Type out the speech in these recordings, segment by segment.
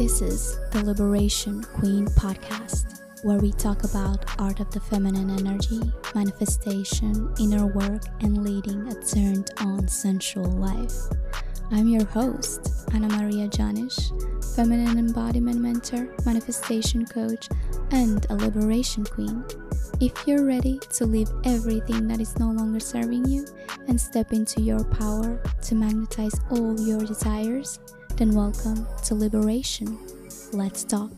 This is the Liberation Queen podcast, where we talk about art of the feminine energy, manifestation, inner work, and leading a turned on sensual life. I'm your host, Anna Maria Janish, feminine embodiment mentor, manifestation coach, and a liberation queen. If you're ready to leave everything that is no longer serving you and step into your power to magnetize all your desires, then welcome to Liberation. Let's talk.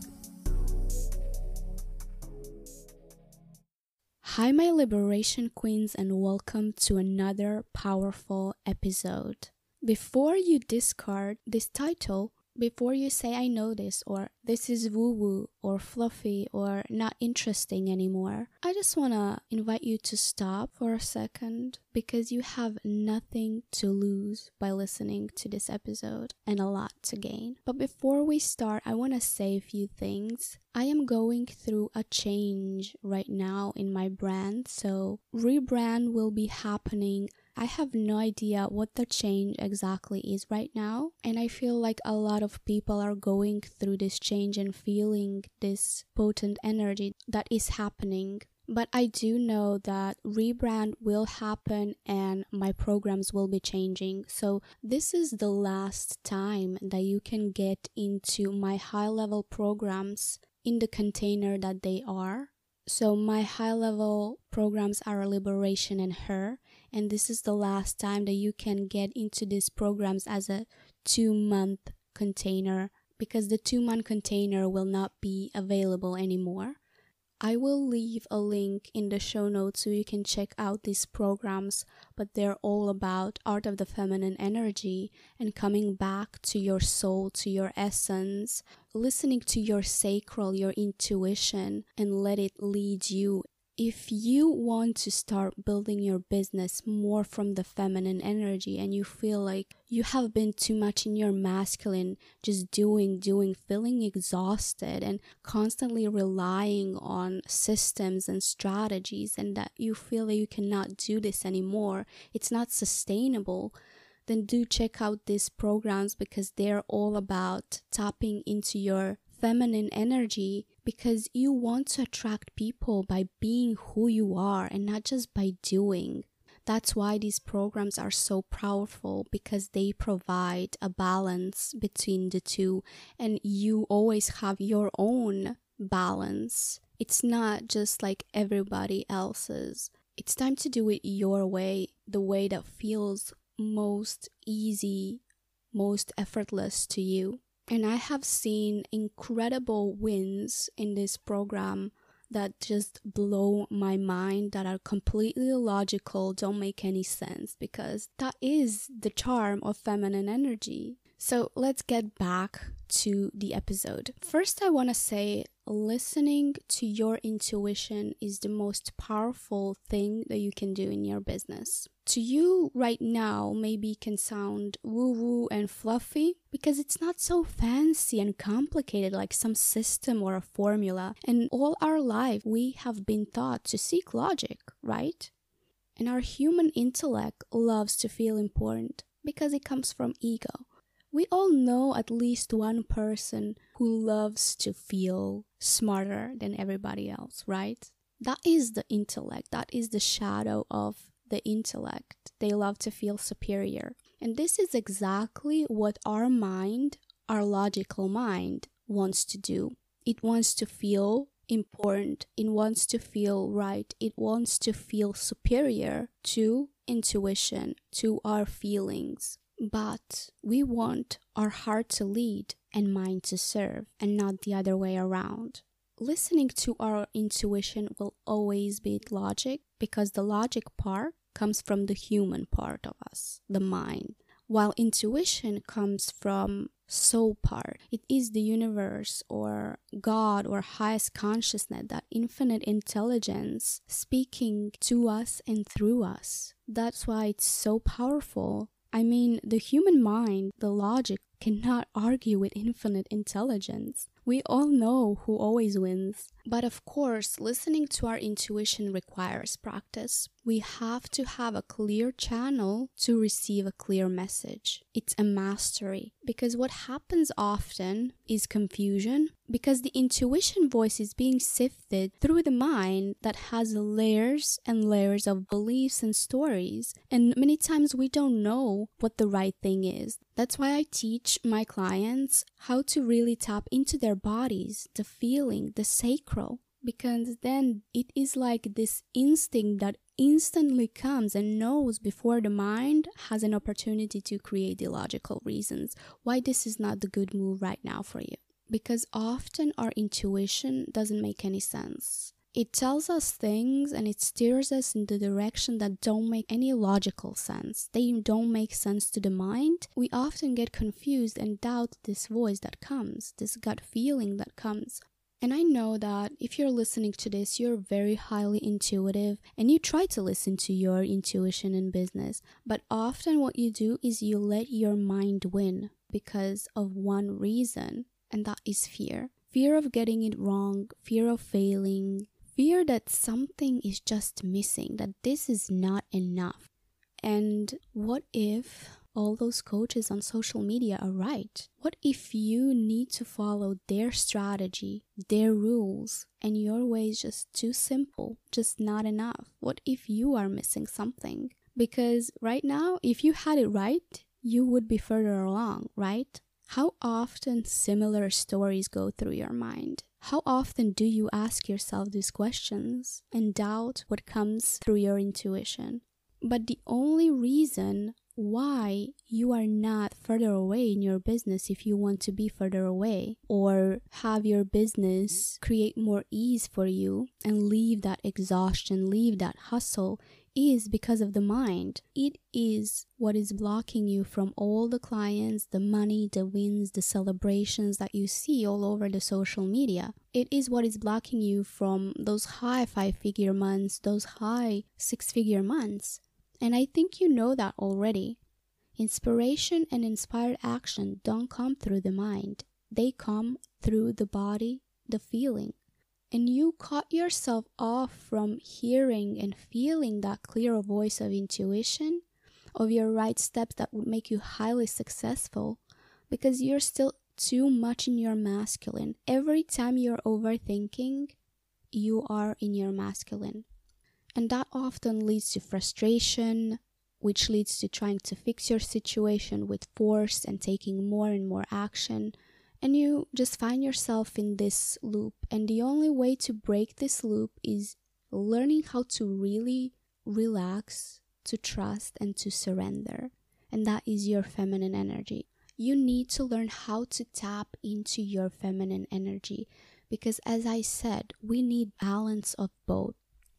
Hi, my Liberation Queens, and welcome to another powerful episode. Before you discard this title, before you say I know this or this is woo woo or fluffy or not interesting anymore, I just want to invite you to stop for a second because you have nothing to lose by listening to this episode and a lot to gain. But before we start, I want to say a few things. I am going through a change right now in my brand, so rebrand will be happening I have no idea what the change exactly is right now, and I feel like a lot of people are going through this change and feeling this potent energy that is happening. But I do know that rebrand will happen and my programs will be changing. So, this is the last time that you can get into my high level programs in the container that they are. So, my high level programs are Liberation and Her and this is the last time that you can get into these programs as a two month container because the two month container will not be available anymore. I will leave a link in the show notes so you can check out these programs, but they're all about art of the feminine energy and coming back to your soul, to your essence, listening to your sacral, your intuition, and let it lead you if you want to start building your business more from the feminine energy and you feel like you have been too much in your masculine, just doing, doing, feeling exhausted and constantly relying on systems and strategies, and that you feel that you cannot do this anymore, it's not sustainable. Then do check out these programs because they're all about tapping into your feminine energy because you want to attract people by being who you are and not just by doing. That's why these programs are so powerful because they provide a balance between the two, and you always have your own balance. It's not just like everybody else's. It's time to do it your way, the way that feels most easy, most effortless to you. And I have seen incredible wins in this program that just blow my mind that are completely illogical, don't make any sense because that is the charm of feminine energy. So let's get back to the episode. First, I want to say listening to your intuition is the most powerful thing that you can do in your business. To you, right now, maybe can sound woo woo and fluffy because it's not so fancy and complicated like some system or a formula. And all our life, we have been taught to seek logic, right? And our human intellect loves to feel important because it comes from ego. We all know at least one person who loves to feel smarter than everybody else, right? That is the intellect, that is the shadow of the intellect. They love to feel superior. And this is exactly what our mind, our logical mind, wants to do. It wants to feel important, it wants to feel right, it wants to feel superior to intuition, to our feelings. But we want our heart to lead and mind to serve, and not the other way around. Listening to our intuition will always beat logic because the logic part comes from the human part of us, the mind, while intuition comes from soul part. It is the universe or God or highest consciousness, that infinite intelligence speaking to us and through us. That's why it's so powerful I mean, the human mind, the logic cannot argue with infinite intelligence. We all know who always wins. But of course, listening to our intuition requires practice. We have to have a clear channel to receive a clear message. It's a mastery because what happens often is confusion because the intuition voice is being sifted through the mind that has layers and layers of beliefs and stories. And many times we don't know what the right thing is. That's why I teach my clients how to really tap into their bodies, the feeling, the sacral, because then it is like this instinct that instantly comes and knows before the mind has an opportunity to create the logical reasons why this is not the good move right now for you. Because often our intuition doesn't make any sense. It tells us things and it steers us in the direction that don't make any logical sense. They don't make sense to the mind. We often get confused and doubt this voice that comes, this gut feeling that comes. And I know that if you're listening to this, you're very highly intuitive and you try to listen to your intuition in business. But often what you do is you let your mind win because of one reason, and that is fear fear of getting it wrong, fear of failing, fear that something is just missing, that this is not enough. And what if all those coaches on social media are right? What if you need to follow their strategy, their rules, and your way is just too simple, just not enough? What if you are missing something? Because right now, if you had it right, you would be further along, right? How often similar stories go through your mind? How often do you ask yourself these questions and doubt what comes through your intuition? But the only reason why you are not further away in your business if you want to be further away or have your business create more ease for you and leave that exhaustion, leave that hustle is because of the mind. It is what is blocking you from all the clients, the money, the wins, the celebrations that you see all over the social media. It is what is blocking you from those high five figure months, those high six figure months. And I think you know that already. Inspiration and inspired action don't come through the mind, they come through the body, the feeling and you cut yourself off from hearing and feeling that clear voice of intuition of your right steps that would make you highly successful because you're still too much in your masculine. Every time you're overthinking, you are in your masculine. And that often leads to frustration, which leads to trying to fix your situation with force and taking more and more action and you just find yourself in this loop. And the only way to break this loop is learning how to really relax, to trust, and to surrender. And that is your feminine energy. You need to learn how to tap into your feminine energy because, as I said, we need balance of both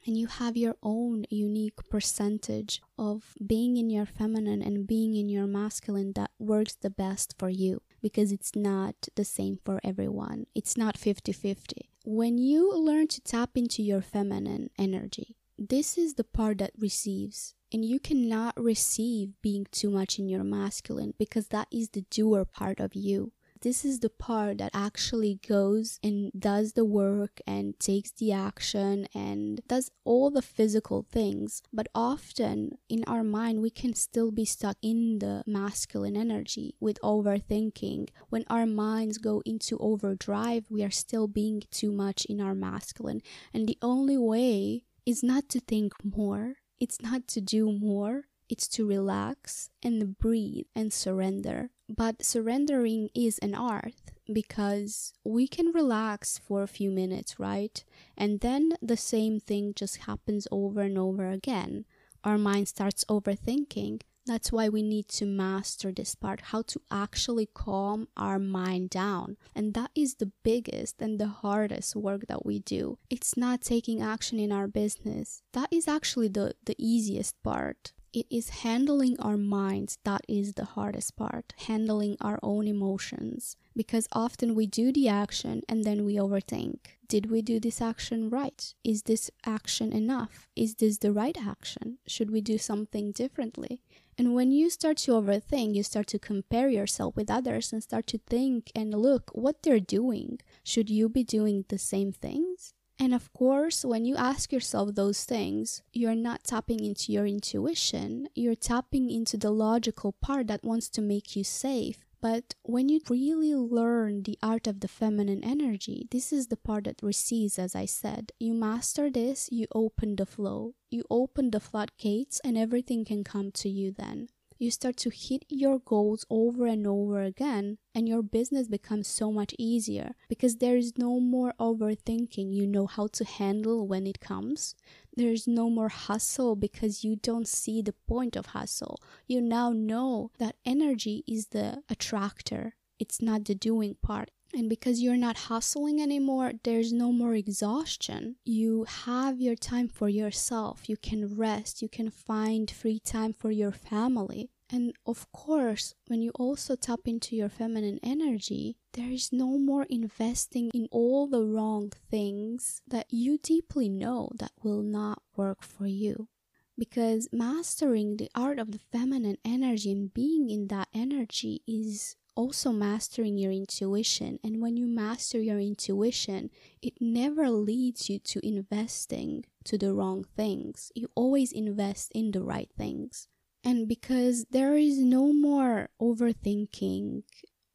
and you have your own unique percentage of being in your feminine and being in your masculine that works the best for you because it's not the same for everyone. It's not 50 50. When you learn to tap into your feminine energy, this is the part that receives. And you cannot receive being too much in your masculine because that is the doer part of you this is the part that actually goes and does the work and takes the action and does all the physical things. But often in our mind, we can still be stuck in the masculine energy with overthinking. When our minds go into overdrive, we are still being too much in our masculine. And the only way is not to think more, it's not to do more, it's to relax and breathe and surrender. But surrendering is an art because we can relax for a few minutes, right? And then the same thing just happens over and over again. Our mind starts overthinking. That's why we need to master this part how to actually calm our mind down. And that is the biggest and the hardest work that we do. It's not taking action in our business, that is actually the, the easiest part it is handling our minds that is the hardest part, handling our own emotions. Because often we do the action and then we overthink. Did we do this action right? Is this action enough? Is this the right action? Should we do something differently? And when you start to overthink, you start to compare yourself with others and start to think and look what they're doing. Should you be doing the same things? And of course, when you ask yourself those things, you're not tapping into your intuition. You're tapping into the logical part that wants to make you safe. But when you really learn the art of the feminine energy, this is the part that recedes, as I said. You master this, you open the flow, you open the floodgates, and everything can come to you then you start to hit your goals over and over again and your business becomes so much easier because there is no more overthinking. You know how to handle when it comes. There's no more hustle because you don't see the point of hustle. You now know that energy is the attractor. It's not the doing part and because you're not hustling anymore, there's no more exhaustion. You have your time for yourself. You can rest. You can find free time for your family. And of course, when you also tap into your feminine energy, there is no more investing in all the wrong things that you deeply know that will not work for you. Because mastering the art of the feminine energy and being in that energy is also mastering your intuition. And when you master your intuition, it never leads you to investing to the wrong things. You always invest in the right things. And because there is no more overthinking,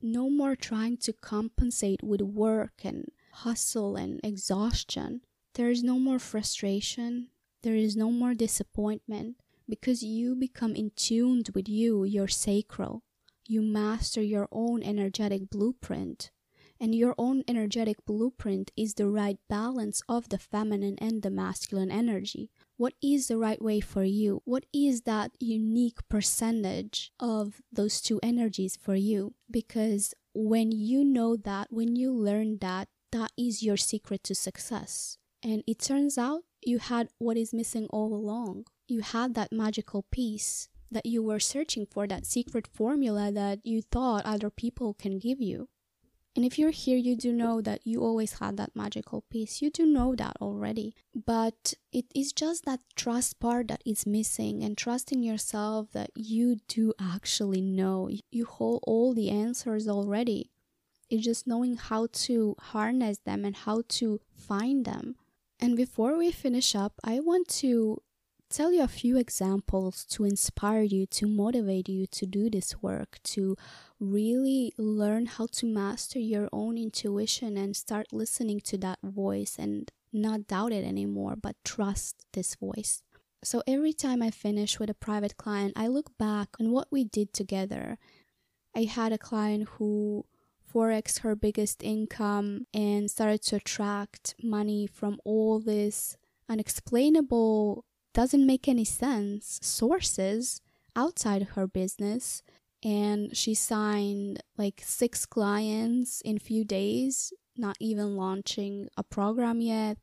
no more trying to compensate with work and hustle and exhaustion, there is no more frustration, there is no more disappointment because you become in tuned with you, your sacral. You master your own energetic blueprint. And your own energetic blueprint is the right balance of the feminine and the masculine energy what is the right way for you? What is that unique percentage of those two energies for you? Because when you know that, when you learn that, that is your secret to success. And it turns out you had what is missing all along. You had that magical piece that you were searching for, that secret formula that you thought other people can give you. And if you're here, you do know that you always had that magical piece. You do know that already. But it is just that trust part that is missing and trusting yourself that you do actually know. You hold all the answers already. It's just knowing how to harness them and how to find them. And before we finish up, I want to tell you a few examples to inspire you, to motivate you to do this work, to really learn how to master your own intuition and start listening to that voice and not doubt it anymore, but trust this voice. So every time I finish with a private client, I look back on what we did together. I had a client who forex her biggest income and started to attract money from all this unexplainable doesn't make any sense sources outside her business and she signed like six clients in few days not even launching a program yet.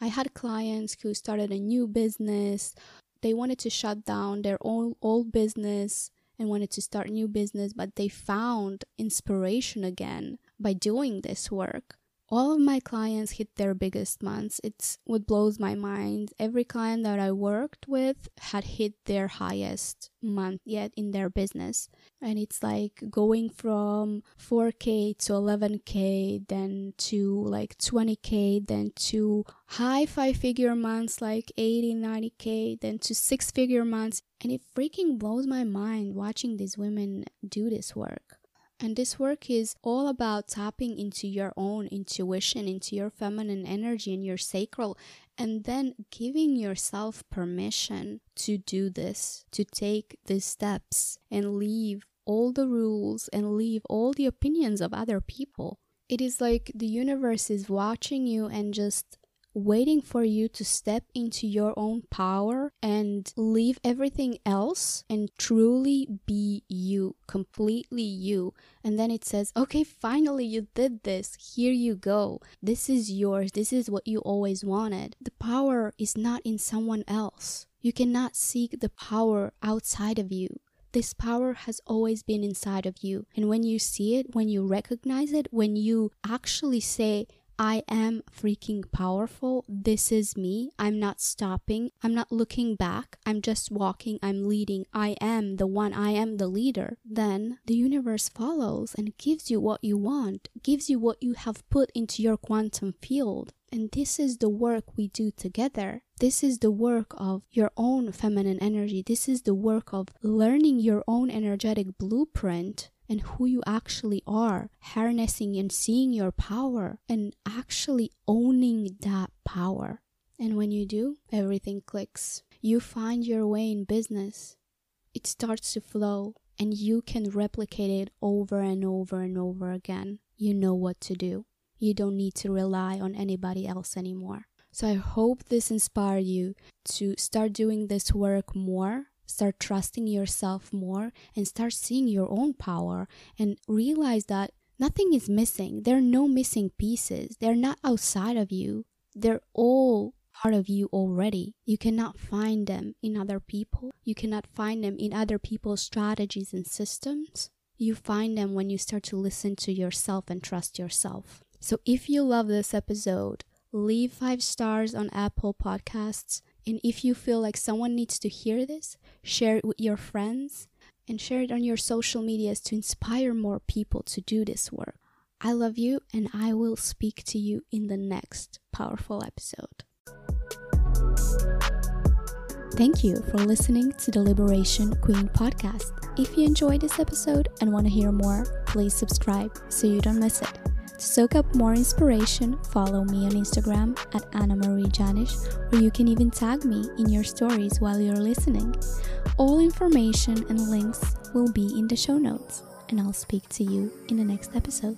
I had clients who started a new business. They wanted to shut down their old, old business and wanted to start new business but they found inspiration again by doing this work all of my clients hit their biggest months. It's what blows my mind. Every client that I worked with had hit their highest month yet in their business. And it's like going from 4K to 11K, then to like 20K, then to high five figure months like 80, 90K, then to six figure months. And it freaking blows my mind watching these women do this work. And this work is all about tapping into your own intuition, into your feminine energy and your sacral, and then giving yourself permission to do this, to take these steps and leave all the rules and leave all the opinions of other people. It is like the universe is watching you and just waiting for you to step into your own power and leave everything else and truly be you, completely you. And then it says, okay, finally you did this. Here you go. This is yours. This is what you always wanted. The power is not in someone else. You cannot seek the power outside of you. This power has always been inside of you. And when you see it, when you recognize it, when you actually say, I am freaking powerful. This is me. I'm not stopping. I'm not looking back. I'm just walking. I'm leading. I am the one. I am the leader. Then the universe follows and gives you what you want, gives you what you have put into your quantum field. And this is the work we do together. This is the work of your own feminine energy. This is the work of learning your own energetic blueprint and who you actually are, harnessing and seeing your power and actually owning that power. And when you do, everything clicks. You find your way in business. It starts to flow and you can replicate it over and over and over again. You know what to do. You don't need to rely on anybody else anymore. So I hope this inspired you to start doing this work more start trusting yourself more and start seeing your own power and realize that nothing is missing. There are no missing pieces. They're not outside of you. They're all part of you already. You cannot find them in other people. You cannot find them in other people's strategies and systems. You find them when you start to listen to yourself and trust yourself. So if you love this episode, leave five stars on Apple Podcasts and if you feel like someone needs to hear this, share it with your friends and share it on your social medias to inspire more people to do this work. I love you, and I will speak to you in the next powerful episode. Thank you for listening to the Liberation Queen podcast. If you enjoyed this episode and want to hear more, please subscribe so you don't miss it. To soak up more inspiration, follow me on Instagram at Anna Marie Janish, or you can even tag me in your stories while you're listening. All information and links will be in the show notes, and I'll speak to you in the next episode.